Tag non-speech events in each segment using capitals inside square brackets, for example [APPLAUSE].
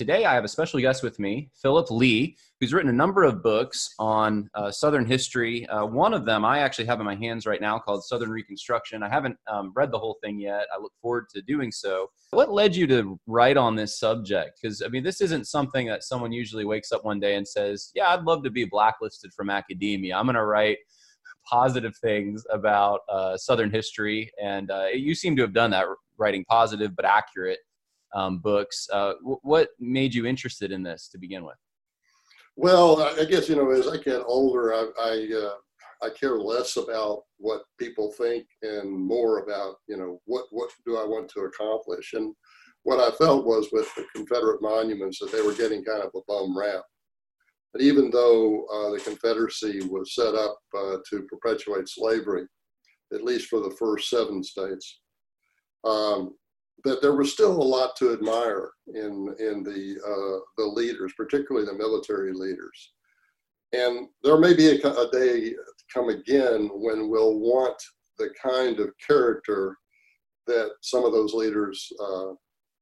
Today, I have a special guest with me, Philip Leigh, who's written a number of books on uh, Southern history. Uh, one of them I actually have in my hands right now called Southern Reconstruction. I haven't um, read the whole thing yet. I look forward to doing so. What led you to write on this subject? Because, I mean, this isn't something that someone usually wakes up one day and says, Yeah, I'd love to be blacklisted from academia. I'm going to write positive things about uh, Southern history. And uh, you seem to have done that, writing positive but accurate um, books. Uh, w- what made you interested in this to begin with? Well, I guess you know, as I get older, I I, uh, I care less about what people think and more about you know what what do I want to accomplish. And what I felt was with the Confederate monuments that they were getting kind of a bum rap. But even though uh, the Confederacy was set up uh, to perpetuate slavery, at least for the first seven states, um, that there was still a lot to admire in in the uh, the leaders, particularly the military leaders. And there may be a, a, day come again when we'll want the kind of character that some of those leaders uh,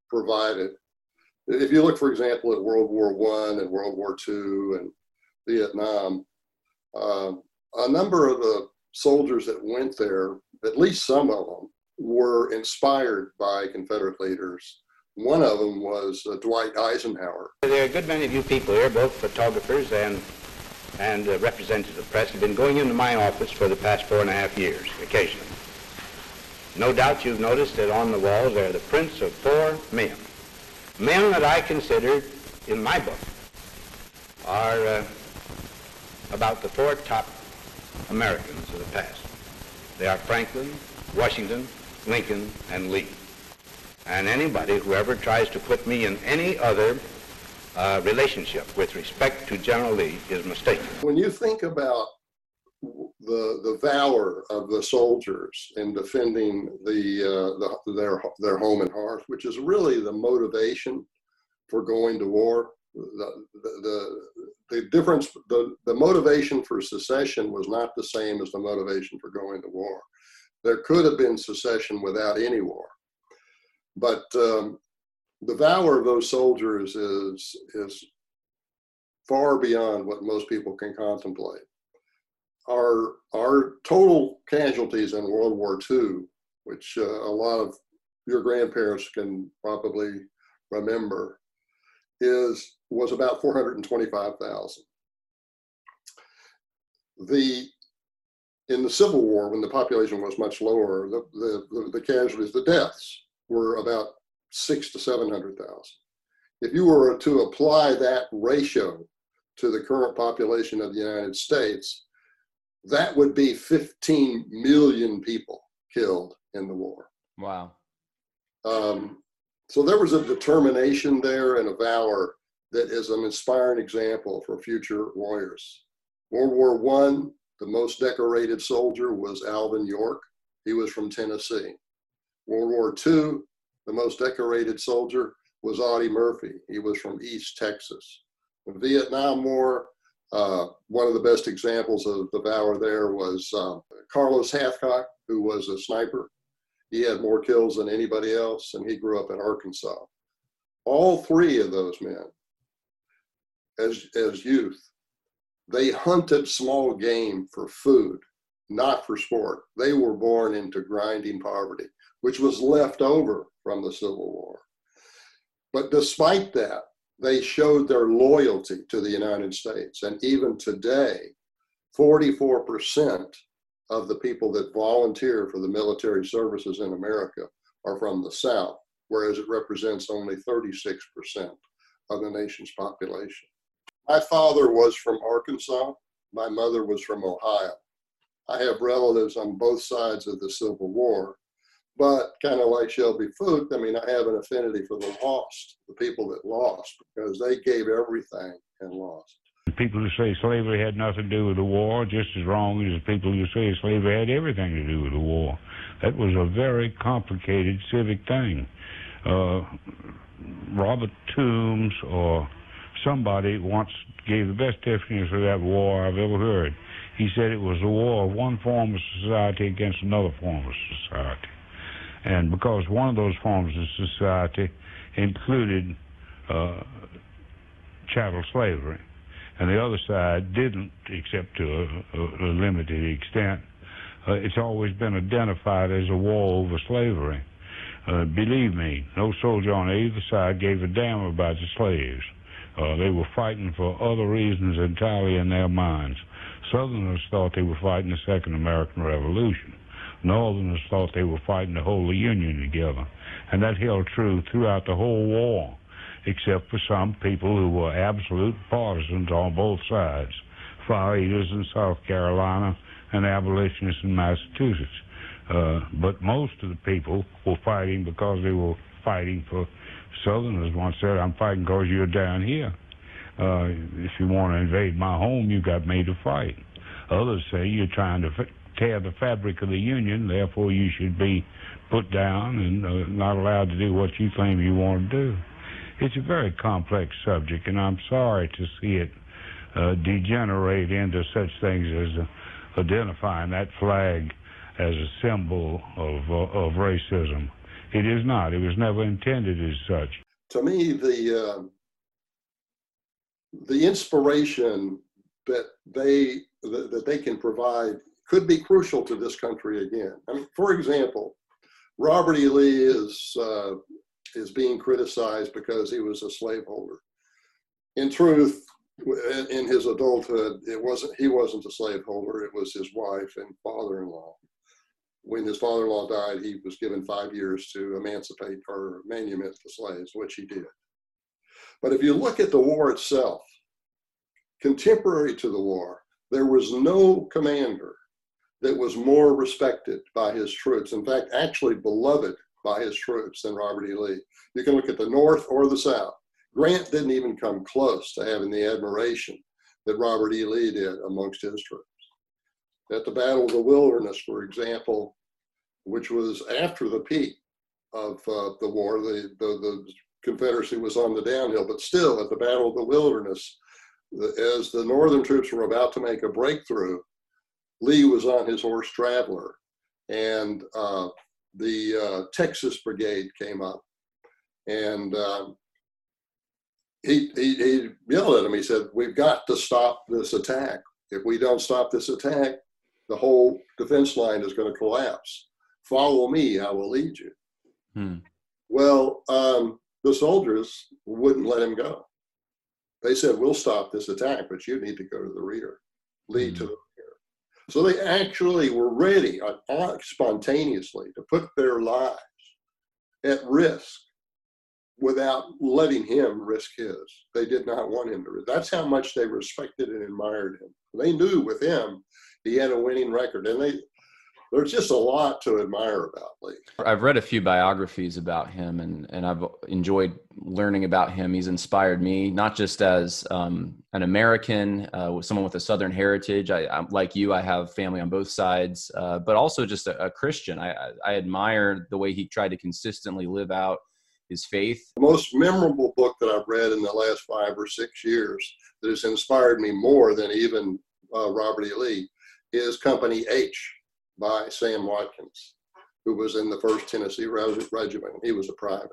provided. If you look, for example, at World War One and World War Two and Vietnam, uh, a number of the soldiers that went there, at least some of them, were inspired by Confederate leaders. One of them was uh, Dwight Eisenhower. There are a good many of you people here, both photographers and and uh, representatives of the press, have been going into my office for the past four and a half years, occasionally. No doubt you've noticed that on the walls there are the prints of four men. Men that I consider, in my book, are uh, about the four top Americans of the past. They are Franklin, Washington, Lincoln, and Lee. And anybody who ever tries to put me in any other uh, relationship with respect to General Lee is mistaken. When you think about the the valor of the soldiers in defending the, uh, the their their home and hearth, which is really the motivation for going to war. The, the, the, the difference, the, the motivation for secession was not the same as the motivation for going to war. There could have been secession without any war. But um, the valor of those soldiers is, is far beyond what most people can contemplate. Our, our total casualties in World War II, which uh, a lot of your grandparents can probably remember, is was about 425,000. The in the Civil War, when the population was much lower, the, the, the, casualties, the deaths were about six to 700,000. If you were to apply that ratio to the current population of the United States, that would be 15 million people killed in the war. Wow. Um, so there was a determination there and a valor that is an inspiring example for future warriors. World War One, the most decorated soldier was Alvin York. He was from Tennessee. World War II, the most decorated soldier was Audie Murphy. He was from East Texas. The Vietnam War, uh, one of the best examples of the valor there was um, Carlos Hathcock, who was a sniper. He had more kills than anybody else, and he grew up in Arkansas. All three of those men, as, as youth, they hunted small game for food, not for sport. They were born into grinding poverty, which was left over from the Civil War. But despite that, they showed their loyalty to the United States. And even today, 44% of the people that volunteer for the military services in America are from the South, whereas it represents only 36% of the nation's population. My father was from Arkansas. My mother was from Ohio. I have relatives on both sides of the Civil War, but kind of like Shelby Foote, I mean, I have an affinity for the lost, the people that lost, because they gave everything and lost. People who say slavery had nothing to do with the war just as wrong as people who say slavery had everything to do with the war. That was a very complicated civic thing. Uh, Robert Toombs or somebody once gave the best definition of that war I've ever heard. He said it was a war of one form of society against another form of society. And because one of those forms of society included uh, chattel slavery. And the other side didn't, except to a, a limited extent. Uh, it's always been identified as a war over slavery. Uh, believe me, no soldier on either side gave a damn about the slaves. Uh, they were fighting for other reasons entirely in their minds. Southerners thought they were fighting the Second American Revolution. Northerners thought they were fighting to hold the Union together. And that held true throughout the whole war, except for some people who were absolute partisans on both sides. Fire eaters in South Carolina and abolitionists in Massachusetts. Uh, but most of the people were fighting because they were fighting for Southerners once said, I'm fighting because you're down here. Uh, if you want to invade my home, you got me to fight. Others say you're trying to tear the fabric of the Union, therefore you should be put down and uh, not allowed to do what you claim you want to do. It's a very complex subject, and I'm sorry to see it uh, degenerate into such things as uh, identifying that flag as a symbol of, uh, of racism. It is not. It was never intended as such. To me, the uh, the inspiration that they that, that they can provide could be crucial to this country again. I mean, for example, Robert E. Lee is uh, is being criticized because he was a slaveholder. In truth, in his adulthood, it wasn't he wasn't a slaveholder. It was his wife and father-in-law when his father-in-law died, he was given five years to emancipate or manumit the slaves, which he did. But if you look at the war itself, contemporary to the war, there was no commander that was more respected by his troops. In fact, actually beloved by his troops than Robert E. Lee. You can look at the North or the South. Grant didn't even come close to having the admiration that Robert E. Lee did amongst his troops. At the Battle of the Wilderness, for example, which was after the peak of uh, the war, the, the, the Confederacy was on the downhill, but still at the Battle of the Wilderness, the, as the Northern troops were about to make a breakthrough, Lee was on his horse Traveler, and uh, the uh, Texas Brigade came up, and um, he, he, he yelled at him. He said, "We've got to stop this attack. If we don't stop this attack, the whole defense line is going to collapse. Follow me, I will lead you. Hmm. Well, um, the soldiers wouldn't let him go. They said, We'll stop this attack, but you need to go to the rear, lead hmm. to the rear. So they actually were ready uh, spontaneously to put their lives at risk without letting him risk his. They did not want him to. That's how much they respected and admired him. They knew with him he had a winning record, and they there's just a lot to admire about Lee. I've read a few biographies about him, and and I've enjoyed learning about him. He's inspired me not just as um, an American, uh, someone with a Southern heritage. I, I, like you, I have family on both sides, uh, but also just a, a Christian. I, I admire the way he tried to consistently live out his faith. The most memorable book that I've read in the last five or six years that has inspired me more than even uh, Robert E. Lee is Company H by Sam Watkins, who was in the 1st Tennessee Regiment. He was a private.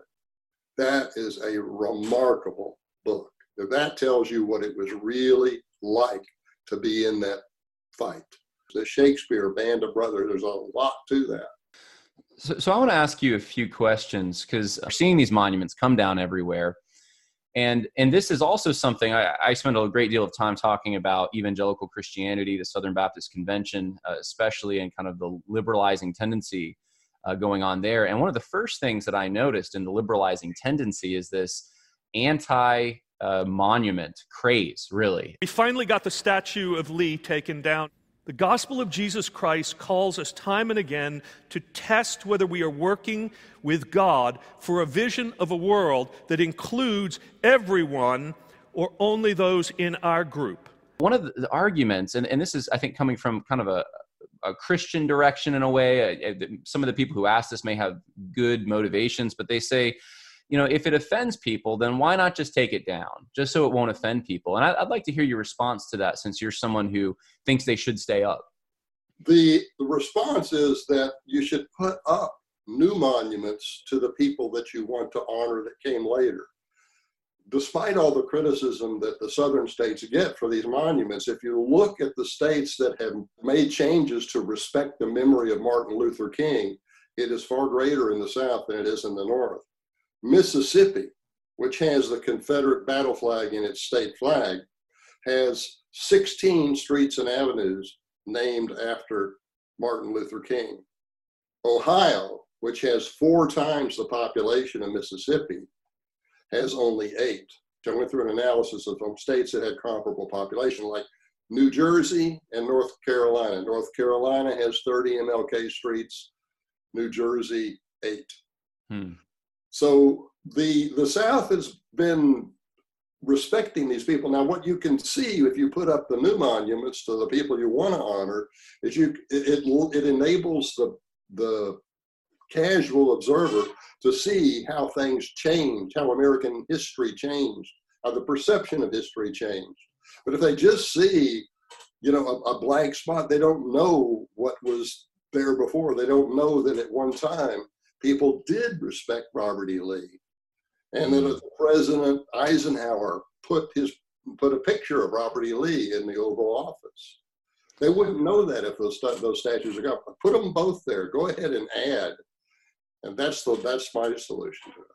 That is a remarkable book. That tells you what it was really like to be in that fight. The Shakespeare Band of Brothers, there's a lot to that. So, so I want to ask you a few questions because we're seeing these monuments come down everywhere and and this is also something I, I, spend a great deal of time talking about evangelical christianity the southern baptist convention uh, especially and kind of the liberalizing tendency uh, going on there. And one of the first things that i noticed in the liberalizing tendency is this anti uh, monument craze really. We finally got the statue of lee taken down the gospel of Jesus Christ calls us time and again to test whether we are working with God for a vision of a world that includes everyone or only those in our group. One of the arguments, and, and this is, I think, coming from kind of a, a Christian direction in a way, uh, uh, some of the people who ask this may have good motivations, but they say, you know, if it offends people, then why not just take it down, just so it won't offend people? And I, would like to hear your response to that, since you're someone who thinks they should stay up. The, the response is that you should put up new monuments to the people that you want to honor that came later. despite all the criticism that the southern states get for these monuments, if you look at the states that have made changes to respect the memory of Martin Luther King, it is far greater in the south than it is in the north. Mississippi, which has the Confederate battle flag in its state flag, has 16 streets and avenues named after Martin Luther King. Ohio, which has four times the population of Mississippi, has only eight. So I went through an analysis of some states that had comparable population, like New Jersey and North Carolina. North Carolina has 30 MLK streets, New Jersey, eight. Hmm. So the the South has been respecting these people. Now, what you can see if you put up the new monuments to the people you want to honor is you it it, it enables the the casual observer to see how things change, how American history changed, how the perception of history changed. But if they just see, you know, a, a blank spot, they don't know what was there before. They don't know that at one time people did respect Robert E. Lee. And then mm-hmm. President Eisenhower put his put a picture of Robert E. Lee in the Oval Office. They wouldn't know that if those those statues are gone. Put them both there. Go ahead and add and that's the that's my solution to it.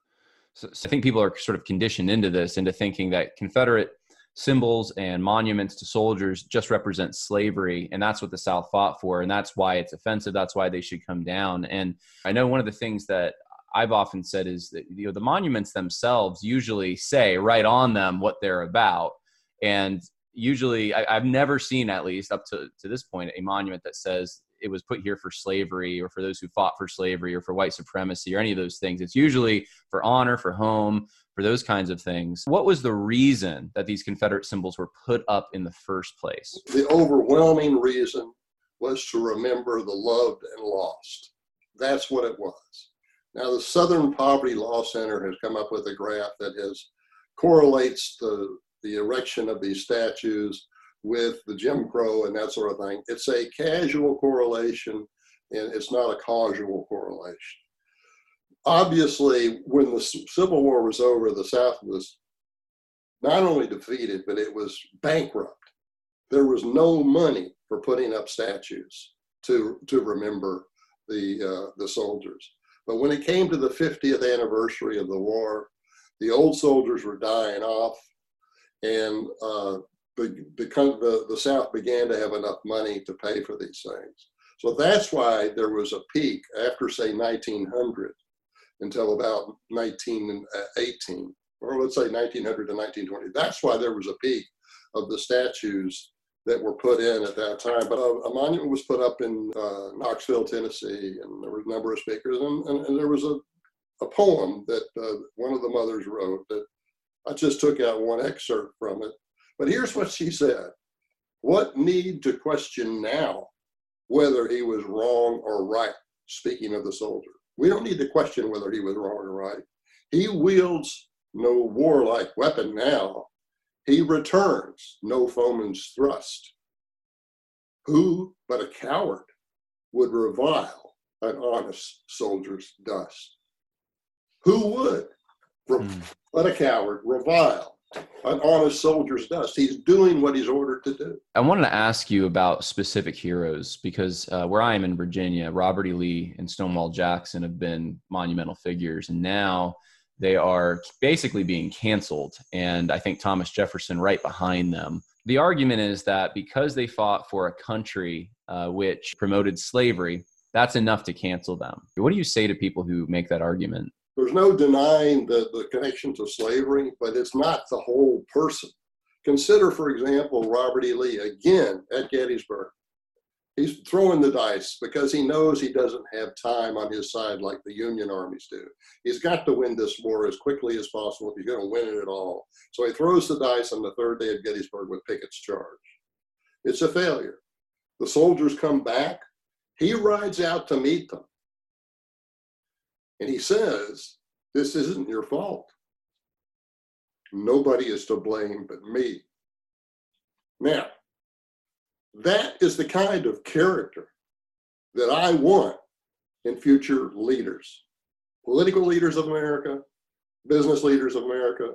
So, so, I think people are sort of conditioned into this, into thinking that Confederate symbols and monuments to soldiers just represent slavery, and that's what the South fought for, and that's why it's offensive. That's why they should come down. And I know one of the things that I've often said is that you know the monuments themselves usually say right on them what they're about, and usually I, have never seen at least up to, to this point a monument that says it was put here for slavery or for those who fought for slavery or for white supremacy or any of those things. It's usually for honor, for home, for those kinds of things. What was the reason that these Confederate symbols were put up in the first place? The overwhelming reason was to remember the loved and lost. That's what it was. Now, the Southern Poverty Law Center has come up with a graph that has correlates the, the erection of these statues with the Jim Crow and that sort of thing. It's a casual correlation and it's not a causal correlation. Obviously, when the Civil War was over, the South was not only defeated, but it was bankrupt. There was no money for putting up statues to, to remember the, uh, the soldiers. But when it came to the 50th anniversary of the war, the old soldiers were dying off, and uh, the, the, the South began to have enough money to pay for these things. So that's why there was a peak after, say, 1900 until about 1918, or let's say 1900 to 1920. That's why there was a peak of the statues that were put in at that time. But a, a monument was put up in uh, Knoxville, Tennessee, and there were a number of speakers, and, and, and there was a, a poem that uh, one of the mothers wrote that I just took out one excerpt from it but here's what she said What need to question now whether he was wrong or right? Speaking of the soldier, we don't need to question whether he was wrong or right. He wields no warlike weapon now. He returns no foeman's thrust. Who but a coward would revile an honest soldier's dust? Who would, mm. but a coward, revile an honest soldier's dust. He's doing what he's ordered to do. I wanted to ask you about specific heroes because uh, where I am in Virginia, Robert E. Lee and Stonewall Jackson have been monumental figures, and now they are basically being canceled. And I think Thomas Jefferson right behind them. The argument is that because they fought for a country uh, which promoted slavery, that's enough to cancel them. What do you say to people who make that argument? There's no denying the, the connection to slavery, but it's not the whole person. Consider, for example, Robert E. Lee again at Gettysburg. He's throwing the dice because he knows he doesn't have time on his side like the Union armies do. He's got to win this war as quickly as possible if he's going to win it at all. So he throws the dice on the third day of Gettysburg with Pickett's charge. It's a failure. The soldiers come back. He rides out to meet them. And he says, This isn't your fault. Nobody is to blame but me. Now, that is the kind of character that I want in future leaders, political leaders of America, business leaders of America,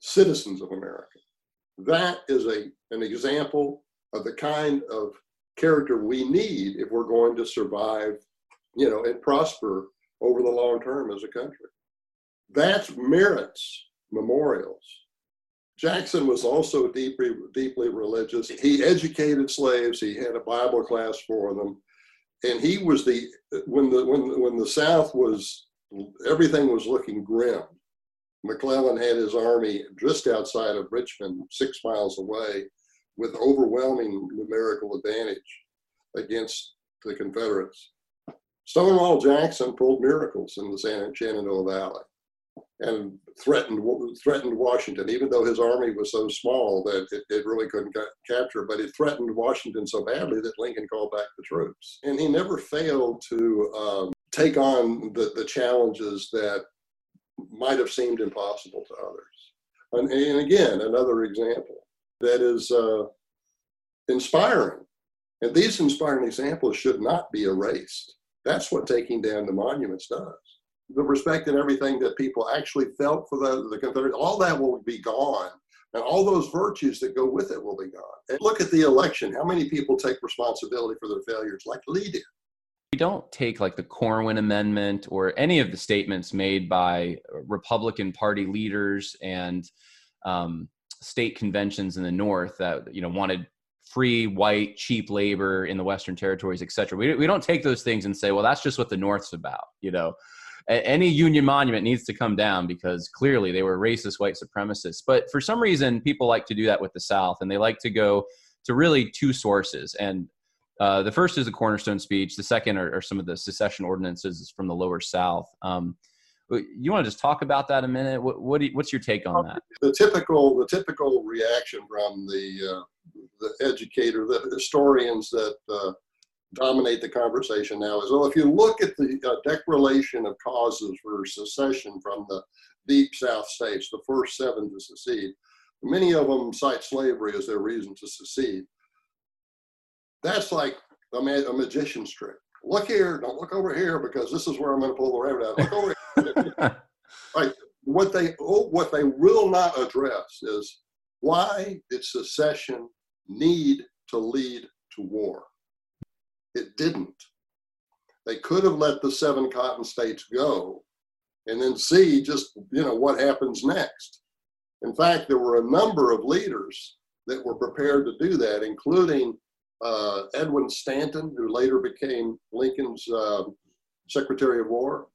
citizens of America. That is a, an example of the kind of character we need if we're going to survive, you know, and prosper over the long term as a country. That merits memorials. Jackson was also deeply, deeply religious. He educated slaves. He had a Bible class for them, and he was the when the when when the South was everything was looking grim. McClellan had his army just outside of Richmond, six miles away, with overwhelming numerical advantage against the Confederates. Stonewall Jackson pulled miracles in the San Shenandoah Valley and threatened threatened Washington, even though his army was so small that it, it really couldn't ca- capture. But it threatened Washington so badly that Lincoln called back the troops, and he never failed to um, take on the, the challenges that might have seemed impossible to others. And, and again, another example that is uh, inspiring. And these inspiring examples should not be erased. That's what taking down the monuments does. The respect and everything that people actually felt for the, the Confederates, all that will be gone. And all those virtues that go with it will be gone. And look at the election. How many people take responsibility for their failures, like Lee did? We don't take like the Corwin Amendment or any of the statements made by Republican Party leaders and um, state conventions in the North that you know wanted free white cheap labor in the western territories et cetera. We, we don't take those things and say well that's just what the north's about you know? Any union monument needs to come down because clearly they were racist white supremacists. But for some reason people like to do that with the south and they like to go to really two sources. And uh, the first is the cornerstone speech. The second are, are, some of the secession ordinances from the lower south. Um, you want to just talk about that a minute? What, what you, what's your take on that? The typical the typical reaction from the uh, the educator, the historians that uh, dominate the conversation now is, well, if you look at the uh, declaration of causes for secession from the deep South states, the first seven to secede, many of them cite slavery as their reason to secede. That's like a, ma- a magician's trick. Look here, don't look over here because this is where I'm going to pull the rabbit out. Look over [LAUGHS] What they what they will not address is why did secession need to lead to war? It didn't. They could have let the seven cotton states go and then see just you know what happens next. In fact, there were a number of leaders that were prepared to do that, including uh, Edwin Stanton, who later became Lincoln's uh, Secretary of War,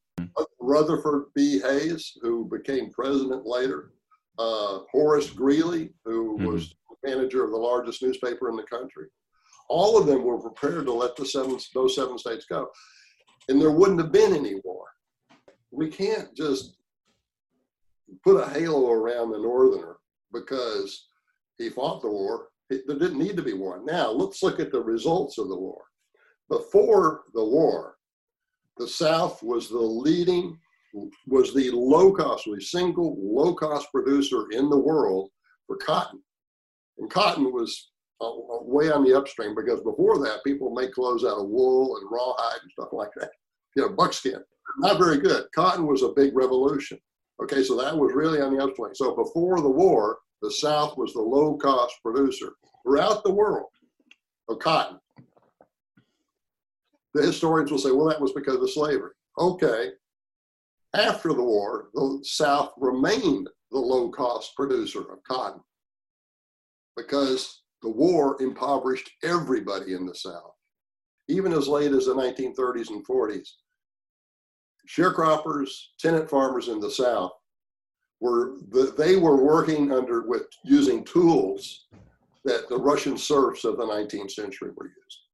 Rutherford B. Hayes, who became president later, uh, Horace Greeley, who mm-hmm. was manager of the largest newspaper in the country. All of them were prepared to let the seven, those seven states go. And there wouldn't have been any war. We can't just put a halo around the northerner because he fought the war. It, there didn't need to be war. Now, let's look at the results of the war. Before the war, the South was the leading, was the low cost, the single low cost producer in the world for cotton. And cotton was uh, uh, way on the upstream because before that, people made clothes out of wool and rawhide and stuff like that. You know, buckskin. Not very good. Cotton was a big revolution. Okay, so that was really on the upswing. So before the war, the South was the low cost producer throughout the world of cotton the historians will say, well, that was because of slavery. Okay. After the war, the South remained the low cost producer of cotton because the war impoverished everybody in the South. Even as late as the 1930s and 40s, sharecroppers, tenant farmers in the South were the, they were working under with using tools that the Russian serfs of the 19th century were using.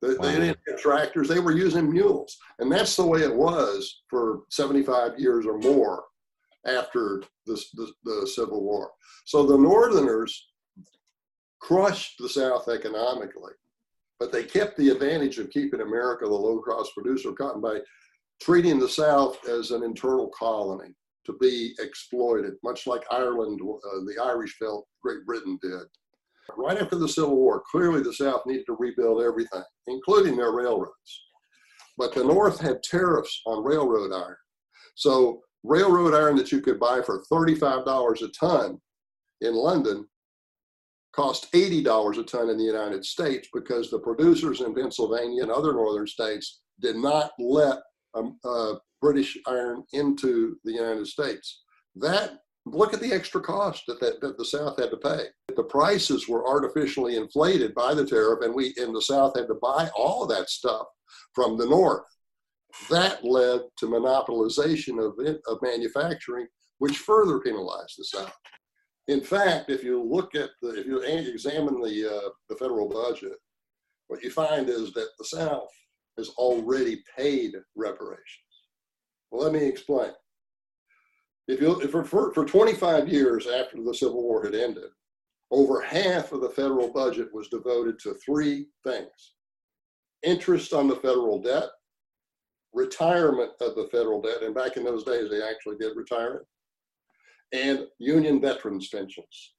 They, wow. they didn't have tractors, they were using mules. And that's the way it was for 75 years or more after the, the, the Civil War. So the Northerners crushed the South economically, but they kept the advantage of keeping America the low cost producer of cotton by treating the South as an internal colony to be exploited, much like Ireland, uh, the Irish felt Great Britain did. Right after the Civil War, clearly the South needed to rebuild everything, including their railroads. But the North had tariffs on railroad iron. So railroad iron that you could buy for $35 a ton in London cost $80 a ton in the United States because the producers in Pennsylvania and other northern states did not let um, uh, British iron into the United States. That look at the extra cost that, that, that, the South had to pay. The prices were artificially inflated by the tariff, and we in the South had to buy all of that stuff from the North. That led to monopolization of, of manufacturing, which further penalized the South. In fact, if you look at the, if you examine the, uh, the federal budget, what you find is that the South has already paid reparations. Well, let me explain. If you if for, for 25 years after the Civil War had ended, over half of the federal budget was devoted to three things interest on the federal debt, retirement of the federal debt, and back in those days they actually did retire it, and union veterans pensions.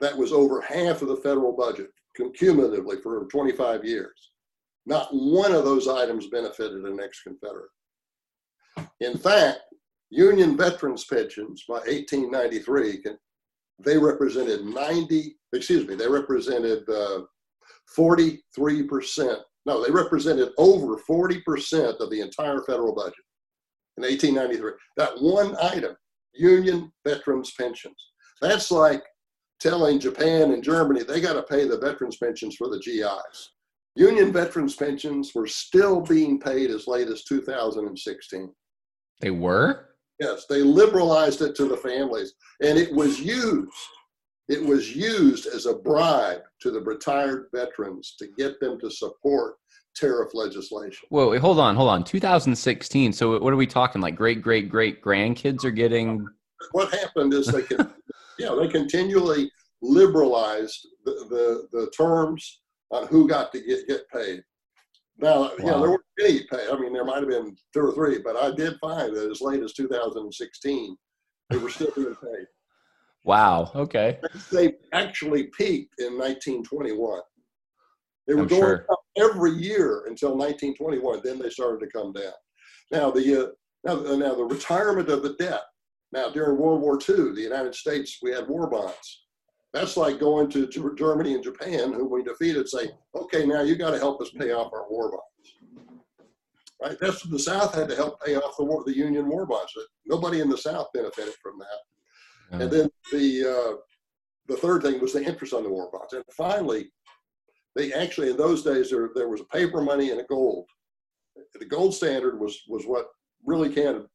That was over half of the federal budget cumulatively for 25 years. Not one of those items benefited an ex Confederate. In fact, Union veterans pensions by 1893, they represented 90, excuse me, they represented uh, 43%. No, they represented over 40% of the entire federal budget in 1893. That one item, Union veterans pensions. That's like telling Japan and Germany they got to pay the veterans pensions for the GIs. Union veterans pensions were still being paid as late as 2016. They were? Yes, they liberalized it to the families, and it was used. It was used as a bribe to the retired veterans to get them to support tariff legislation. Whoa, wait, hold on, hold on. 2016. So what are we talking? Like great, great, great grandkids are getting. What happened is they can, [LAUGHS] yeah, they continually liberalized the, the, the terms on who got to get, get paid. Now, wow. you know, there weren't any pay. I mean, there might have been two or three, but I did find that as late as 2016, they were still being paid. Wow. Okay. They actually peaked in 1921. They were I'm going sure. up every year until 1921. Then they started to come down. Now the uh, now, now the retirement of the debt. Now during World War II, the United States we had war bonds. That's like going to Germany and Japan, who we defeated, say, okay, now you got to help us pay off our war bonds. Right? That's the South had to help pay off the war, the Union war bonds. Nobody in the South benefited from that. And then the uh, the third thing was the interest on the war bonds. And finally, they actually in those days there, there was a paper money and a gold. The gold standard was was what really counted.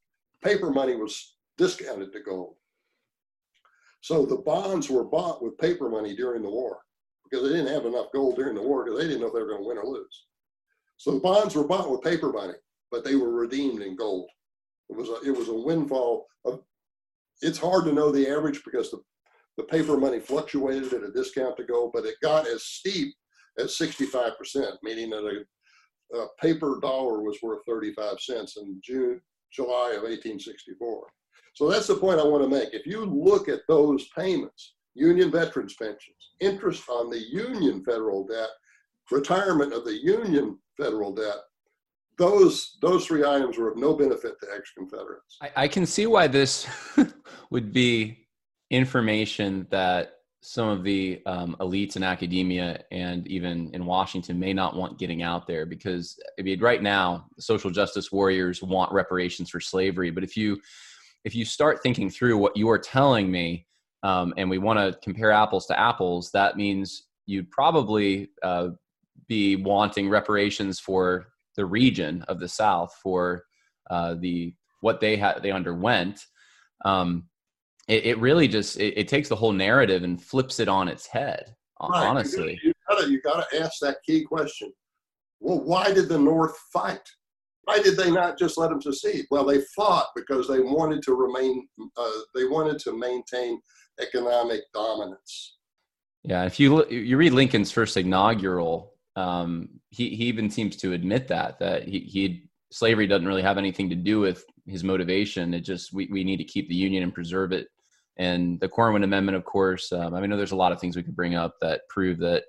Paper money was discounted to gold. So the bonds were bought with paper money during the war because they didn't have enough gold during the war because they didn't know if they were going to win or lose. So the bonds were bought with paper money, but they were redeemed in gold. It was a, it was a windfall. Of, it's hard to know the average because the, the paper money fluctuated at a discount to gold, but it got as steep as 65%, meaning that a, a paper dollar was worth 35 cents in June, July of 1864. So that's the point I want to make. If you look at those payments, union veterans pensions, interest on the union federal debt, retirement of the union federal debt, those those three items were of no benefit to ex-Confederates. I, I can see why this [LAUGHS] would be information that some of the um, elites in academia and even in Washington may not want getting out there because I mean, right now, social justice warriors want reparations for slavery. But if you if you start thinking through what you are telling me, um, and we want to compare apples to apples, that means you'd probably uh, be wanting reparations for the region of the South for uh, the what they had they underwent. Um, it, it, really just it, it, takes the whole narrative and flips it on its head. Right. Honestly, you gotta you gotta ask that key question. Well, why did the North fight? Why did they not just let them secede? Well, they fought because they wanted to remain, uh, they wanted to maintain economic dominance. Yeah, if you you read Lincoln's first inaugural, um, he he even seems to admit that that he he slavery doesn't really have anything to do with his motivation. It just we we need to keep the union and preserve it. And the Corwin Amendment, of course, um, I mean, there's a lot of things we could bring up that prove that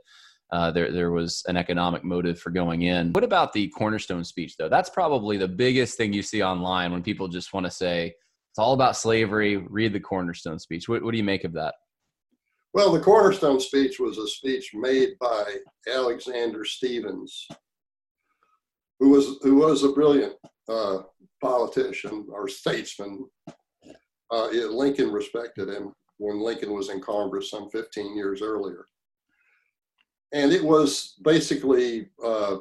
uh, there there was an economic motive for going in. What about the cornerstone speech though? That's probably the biggest thing you see online when people just want to say it's all about slavery. Read the cornerstone speech. What, what do you make of that? Well, the cornerstone speech was a speech made by Alexander Stephens, who was who was a brilliant uh, politician or statesman. Uh, Lincoln respected him when Lincoln was in Congress some 15 years earlier. And it was basically, uh,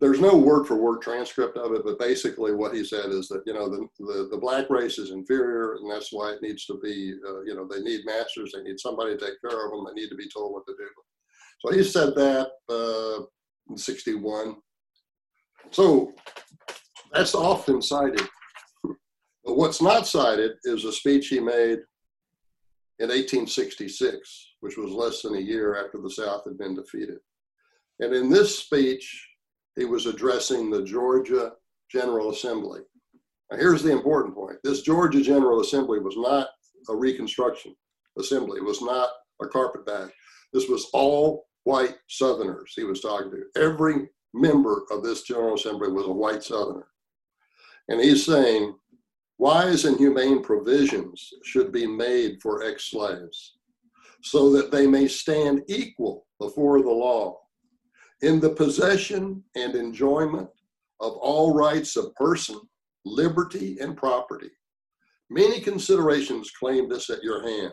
there's no word for word transcript of it, but basically what he said is that, you know, the, the, the black race is inferior and that's why it needs to be, uh, you know, they need masters, they need somebody to take care of them, they need to be told what to do. So he said that uh, in 61. So that's often cited. But what's not cited is a speech he made in 1866, which was less than a year after the South had been defeated. And in this speech, he was addressing the Georgia General Assembly. Now, here's the important point this Georgia General Assembly was not a Reconstruction assembly, it was not a carpetbag. This was all white Southerners he was talking to. Every member of this General Assembly was a white Southerner. And he's saying, Wise and humane provisions should be made for ex slaves so that they may stand equal before the law in the possession and enjoyment of all rights of person, liberty, and property. Many considerations claim this at your hands.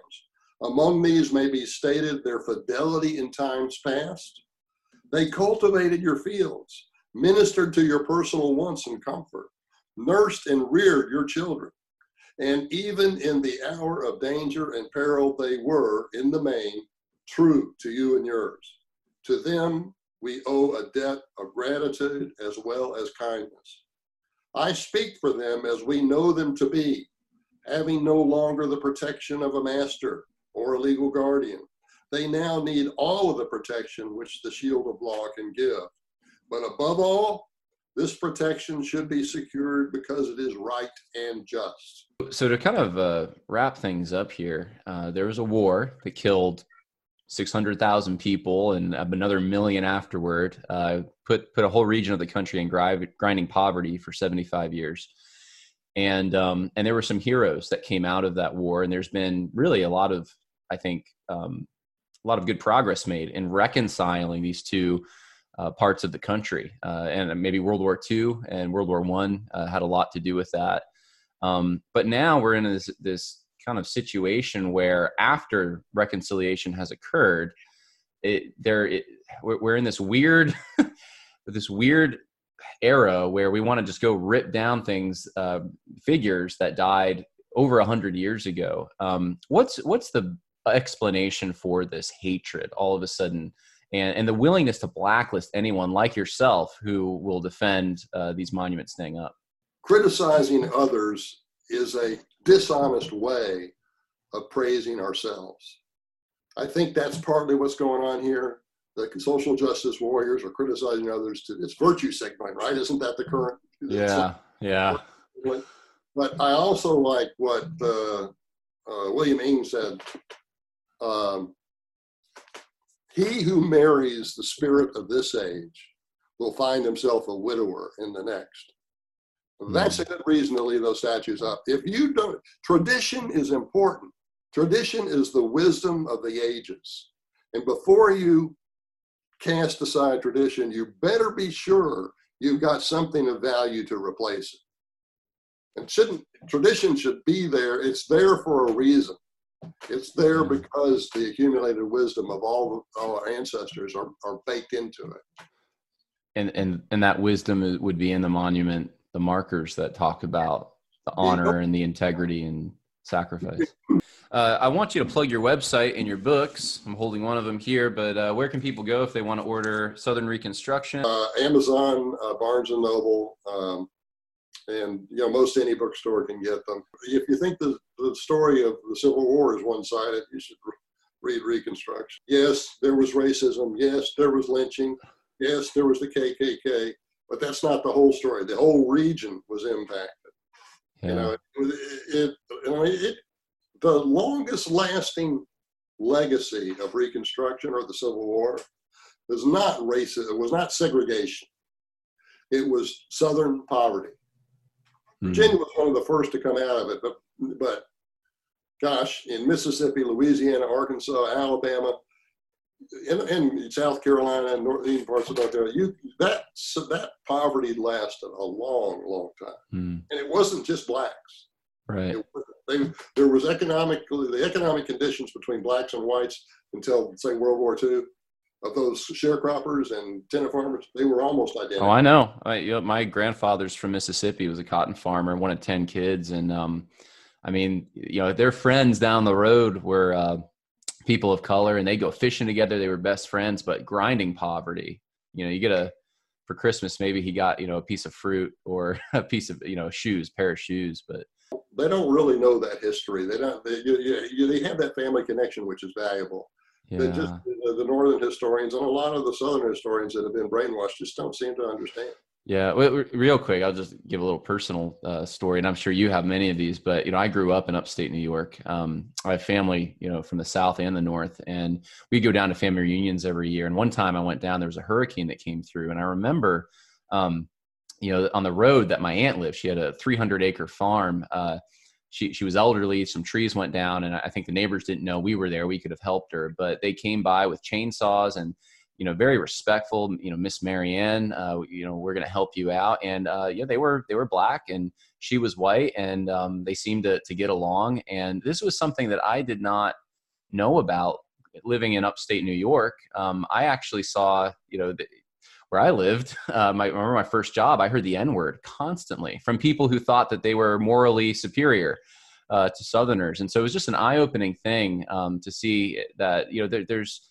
Among these may be stated their fidelity in times past. They cultivated your fields, ministered to your personal wants and comfort, nursed and reared your children. And even in the hour of danger and peril, they were, in the main, true to you and yours. To them, we owe a debt of gratitude as well as kindness. I speak for them as we know them to be, having no longer the protection of a master or a legal guardian. They now need all of the protection which the shield of law can give. But above all, this protection should be secured because it is right and just. So, to kind of uh, wrap things up here, uh, there was a war that killed 600,000 people and another million afterward, uh, put, put a whole region of the country in grind, grinding poverty for 75 years. And, um, and there were some heroes that came out of that war. And there's been really a lot of, I think, um, a lot of good progress made in reconciling these two uh, parts of the country. Uh, and maybe World War II and World War One uh, had a lot to do with that. Um, but now we're in this, this kind of situation where after reconciliation has occurred, it, there it, we're in this weird, [LAUGHS] this weird era where we want to just go rip down things, uh, figures that died over a hundred years ago. Um, what's what's the explanation for this hatred all of a sudden? And, and the willingness to blacklist anyone like yourself who will defend uh, these monuments staying up. Criticizing others is a dishonest way of praising ourselves. I think that's partly what's going on here. The social justice warriors are criticizing others to it's virtue signaling, right? Isn't that the current? Yeah, yeah. But I also like what uh, uh, William Inge said. Um, he who marries the spirit of this age will find himself a widower in the next. Hmm. That's a good reason to leave those statues up. If you don't, tradition is important. Tradition is the wisdom of the ages. And before you cast aside tradition, you better be sure you've got something of value to replace it. And shouldn't tradition should be there. It's there for a reason. It's there because the accumulated wisdom of all, all our ancestors are, are baked into it. And, and, and that wisdom would be in the monument, the markers that talk about the honor and the integrity and sacrifice. Uh, I want you to plug your website and your books. I'm holding one of them here, but uh, where can people go if they want to order Southern Reconstruction? Uh, Amazon, uh, Barnes and Noble, um, and you know most any bookstore can get them. If you think the, the story of the Civil War is one-sided, you should read Reconstruction. Yes, there was racism. Yes, there was lynching. Yes, there was the KKK, but that's not the whole story. The whole region was impacted. Yeah. You know, it, it, it, it the longest lasting legacy of Reconstruction or the Civil War was not racism. It was not segregation. It was Southern poverty. Mm. Virginia was one of the first to come out of it, but but gosh, in Mississippi, Louisiana, Arkansas, Alabama, and, and South Carolina and northern parts of North Carolina, you that so that poverty lasted a long, long time, Mm. and it wasn't just blacks. Right. It, they, there was economic the economic conditions between blacks and whites until say World War II of those sharecroppers and tenant farmers. They were almost identical. Oh, I know. I, you know. My grandfather's from Mississippi. He Was a cotton farmer, one of ten kids, and um, I mean, you know, their friends down the road were uh, people of color, and they go fishing together. They were best friends, but grinding poverty. You know, you get a for Christmas, maybe he got you know a piece of fruit or [LAUGHS] a piece of you know shoes, pair of shoes, but they don't really know that history. They don't. They, you, you, you, they have that family connection, which is valuable. Yeah. They just the, the northern historians and a lot of the southern historians that have been brainwashed just don't seem to understand. Yeah, real quick, I'll just give a little personal uh, story, and I'm sure you have many of these. But you know, I grew up in upstate New York. Um, I have family, you know, from the south and the north, and we go down to family reunions every year. And one time I went down, there was a hurricane that came through, and I remember, um, you know, on the road that my aunt lived, she had a 300 acre farm. Uh, she she was elderly. Some trees went down, and I think the neighbors didn't know we were there. We could have helped her, but they came by with chainsaws and you know, very respectful. You know, Miss Marianne, uh, you know, we're going to help you out. And uh, yeah, they were they were black, and she was white, and um, they seemed to to get along. And this was something that I did not know about living in upstate New York. Um, I actually saw, you know. Where I lived, [LAUGHS] uh, my, I remember my first job, I heard the N word constantly from people who thought that they were morally superior uh, to Southerners. And so it was just an eye opening thing um, to see that, you know, there, there's,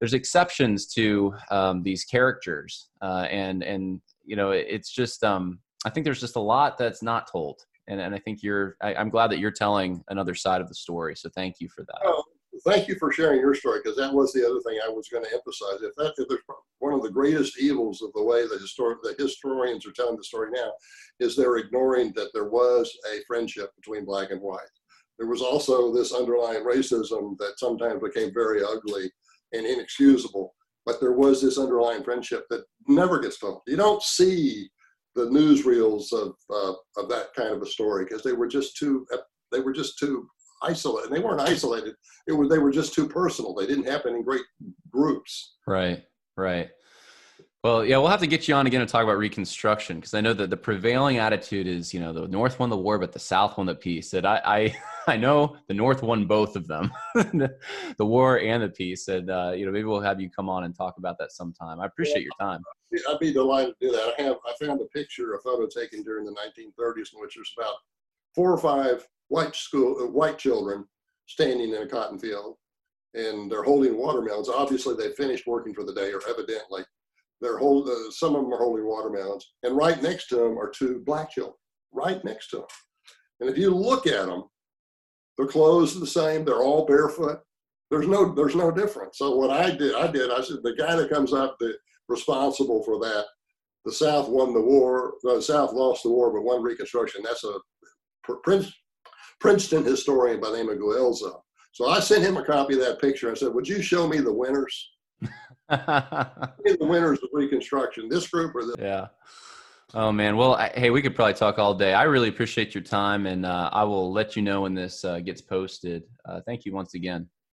there's exceptions to um, these characters, uh, and and you know it's just um, I think there's just a lot that's not told, and and I think you're I, I'm glad that you're telling another side of the story. So thank you for that. Oh, thank you for sharing your story because that was the other thing I was going to emphasize. If that if there's one of the greatest evils of the way the historic the historians are telling the story now is they're ignoring that there was a friendship between black and white. There was also this underlying racism that sometimes became very ugly and inexcusable. But there was this underlying friendship that never gets told. You don't see the newsreels of uh, of that kind of a story because they were just too they were just too isolated. And they weren't isolated. It was they were just too personal. They didn't happen in great groups. Right, right. Well, yeah, we'll have to get you on again to talk about Reconstruction because I know that the prevailing attitude is, you know, the North won the war, but the South won the peace. That I, I, [LAUGHS] I know the North won both of them, [LAUGHS] the war and the peace. And uh, you know, maybe we'll have you come on and talk about that sometime. I appreciate your time. I'd be delighted to do that. I have I found a picture, a photo taken during the 1930s, in which there's about four or five white school uh, white children standing in a cotton field, and they're holding watermelons. Obviously, they finished working for the day, or evidently they're hold, uh, some of them are holding watermelons, and right next to them are two black children, right next to them. And if you look at them, their clothes are the same. They're all barefoot. There's no there's no difference. So what I did, I did. I said the guy that comes up the responsible for that. The South won the war. The South lost the war, but won Reconstruction. That's a Prince, Princeton historian by the name of Guelzo. So I sent him a copy of that picture. I said, "Would you show me the winners?" [LAUGHS] the winners of Reconstruction, this group or this. Yeah. Oh man. Well, I, hey, we could probably talk all day. I really appreciate your time, and uh, I will let you know when this uh, gets posted. Uh, thank you once again.